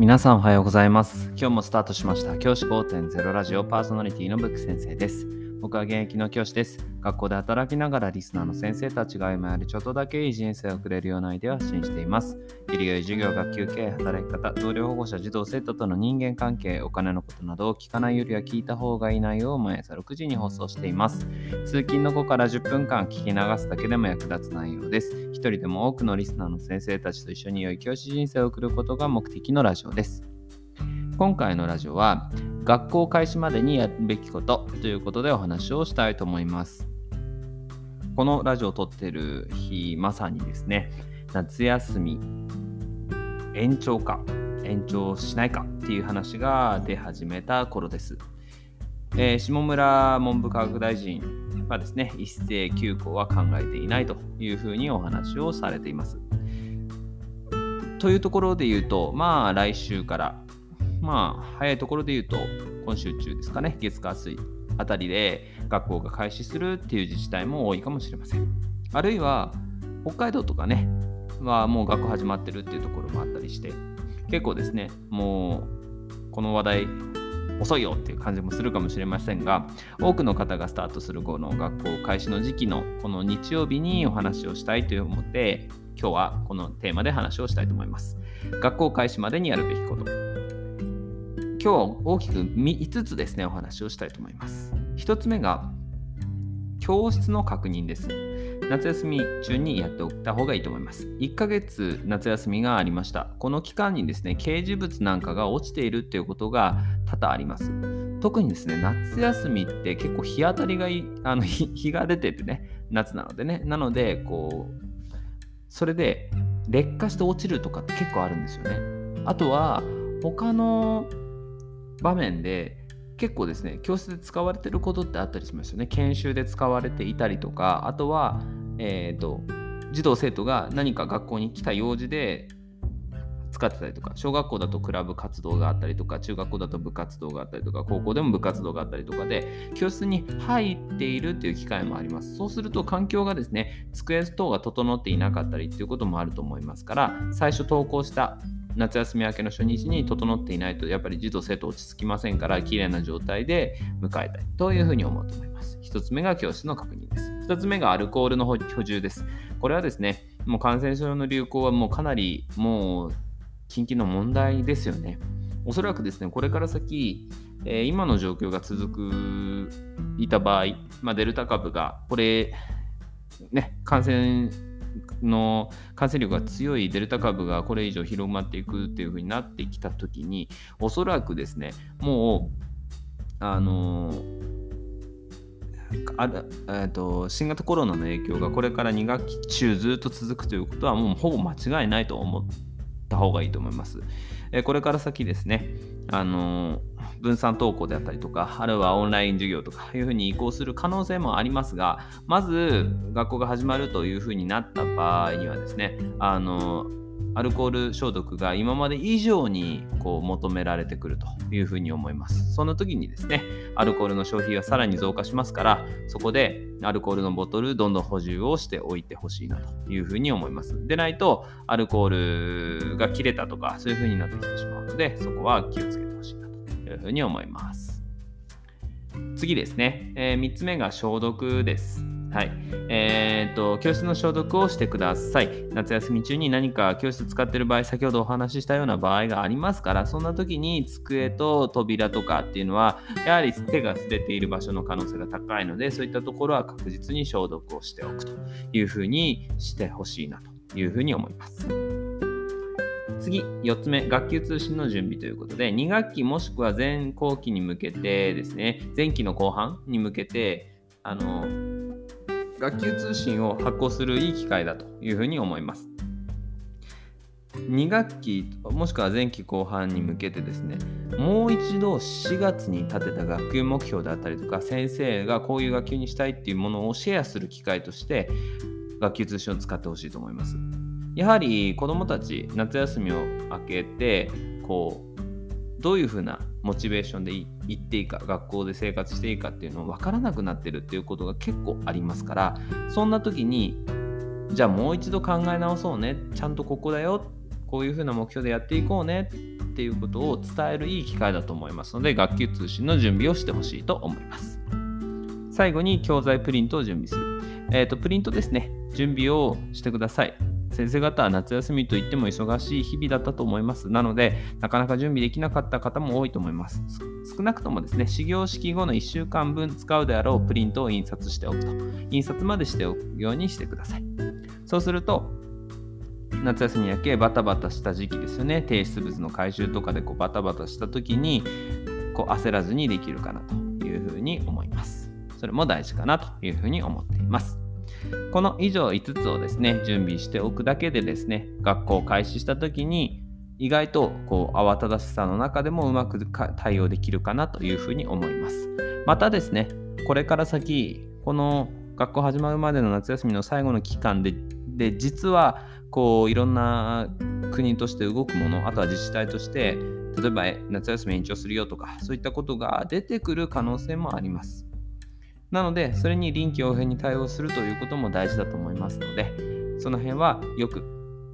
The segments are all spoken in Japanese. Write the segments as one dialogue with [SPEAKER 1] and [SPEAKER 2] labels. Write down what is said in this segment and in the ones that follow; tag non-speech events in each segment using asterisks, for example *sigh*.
[SPEAKER 1] 皆さんおはようございます。今日もスタートしました。教師5.0ラジオパーソナリティのブック先生です。僕は現役の教師です。学校で働きながらリスナーの先生たちが今よりちょっとだけいい人生を送れるようなアイデアを発信しています。より良い授業、学級経営、働き方、同僚保護者、児童生徒との人間関係、お金のことなどを聞かないよりは聞いた方がいい内容を毎朝6時に放送しています。通勤の後から10分間聞き流すだけでも役立つ内容です。一人でも多くのリスナーの先生たちと一緒に良い教師人生を送ることが目的のラジオです。今回のラジオは学校開始までにやるべきことということでお話をしたいと思います。このラジオを撮ってる日、まさにですね、夏休み延長か延長しないかっていう話が出始めた頃です。えー下村文部科学大臣はですね、一斉休校は考えていないというふうにお話をされています。というところで言うと、まあ来週から、まあ早いところで言うと、今週中ですかね、月火水あたりで学校が開始するっていう自治体も多いかもしれません。あるいは北海道とかね、はもう学校始まってるっていうところもあったりして、結構ですね、もうこの話題遅いよっていう感じもするかもしれませんが多くの方がスタートする後の学校開始の時期のこの日曜日にお話をしたいと思って今日はこのテーマで話をしたいと思います。学校開始までにやるべきこと。今日大きく5つですねお話をしたいと思います1つ目が教室の確認です夏休み中にやっておいた方がいいと思います。1ヶ月夏休みがありました。この期間にですね、掲示物なんかが落ちているっていうことが多々あります。特にですね、夏休みって結構日当たりがいい、あの日 *laughs* 日が出ててね、夏なのでね、なので、こう、それで劣化して落ちるとかって結構あるんですよね。あとは、他の場面で、結構ですね、教室で使われてることってあったりしますよね。研修で使われていたりとか、あとは、えーと、児童生徒が何か学校に来た用事で使ってたりとか、小学校だとクラブ活動があったりとか、中学校だと部活動があったりとか、高校でも部活動があったりとかで、教室に入っているっていう機会もあります。そうすると環境がですね、机等が整っていなかったりっていうこともあると思いますから、最初登校した夏休み明けの初日に整っていないとやっぱり児童生徒落ち着きませんから綺麗な状態で迎えたいというふうに思うと思います。一つ目が教室の確認です。二つ目がアルコールの補充です。これはですね、もう感染症の流行はもうかなりもう近々の問題ですよね。おそらくですね、これから先、えー今の状況が続くいた場合、まあ、デルタ株がこれ、ね、感染の感染力が強いデルタ株がこれ以上広まっていくっていう風になってきたときに、おそらくですね、もう、あのあえーと新型コロナの影響がこれから2学期中ずっと続くということはもうほぼ間違いないと思った方がいいと思います。えこれから先ですね、あの分散登校であったりとか、あるいはオンライン授業とかいうふうに移行する可能性もありますが、まず学校が始まるというふうになった場合にはですね、あのアルコール消毒が今まで以上にこう求められてくるというふうに思います。その時にですね、アルコールの消費がさらに増加しますから、そこでアルコールのボトルどんどん補充をしておいてほしいなというふうに思います。でないと、アルコールが切れたとか、そういうふうになってきてしまうので、そこは気をつけてというふうに思います。次ですね、え3つ目が消毒です。はい。えーと、教室の消毒をしてください。夏休み中に何か教室使ってる場合、先ほどお話ししたような場合がありますから、そんな時に机と扉とかっていうのは、やはり手が触れている場所の可能性が高いので、そういったところは確実に消毒をしておくというふうにしてほしいなというふうに思います。次、4つ目、学級通信の準備ということで、2学期もしくは前後期に向けてですね、前期の後半に向けて、あの、学級通信を発行するいい機会だというふうに思います。2学期もしくは前期後半に向けてですねもう一度4月に立てた学級目標であったりとか先生がこういう学級にしたいっていうものをシェアする機会として学級通信を使ってほしいと思いますやはり子どもたち夏休みを明けてこうどういうふうなモチベーションで行っていいか学校で生活していいかっていうのを分からなくなってるっていうことが結構ありますからそんな時にじゃあもう一度考え直そうねちゃんとここだよこういうふうな目標でやっていこうねっていうことを伝えるいい機会だと思いますので学級通信の準備をしてほしいと思います。最後に教材プリントを準備する、えーと、プリントですね。準備をしてください。先生方は夏休みといっても忙しい日々だったと思います。なので、なかなか準備できなかった方も多いと思います。少なくともですね、始業式後の1週間分使うであろうプリントを印刷しておくと。印刷までしておくようにしてください。そうすると、夏休み明けバタバタした時期ですよね。提出物の回収とかでこうバタバタした時に、こう焦らずにできるかなというふうに思います。それも大事かなというふうに思っています。この以上5つをですね、準備しておくだけでですね、学校を開始した時に意外とこう慌ただしさの中でもうまく対応できるかなというふうに思います。またですね、これから先、この学校始まるまでの夏休みの最後の期間で、で実はこういろんな国として動くもの、あとは自治体として例えば夏休み延長するよとか、そういったことが出てくる可能性もあります。なので、それに臨機応変に対応するということも大事だと思いますので、その辺はよく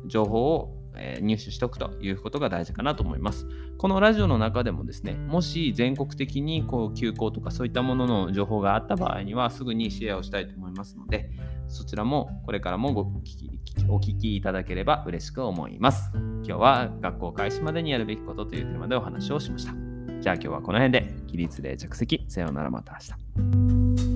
[SPEAKER 1] 情報を入手しておくということが大事かなと思います。このラジオの中でもですね、もし全国的にこう休校とかそういったものの情報があった場合にはすぐにシェアをしたいと思いますので、そちらもこれからもご聞きお聞きいただければ嬉しく思います。今日は学校開始までにやるべきことというテーマでお話をしました。じゃあ今日はこの辺で起立で着席。さようならまた明日。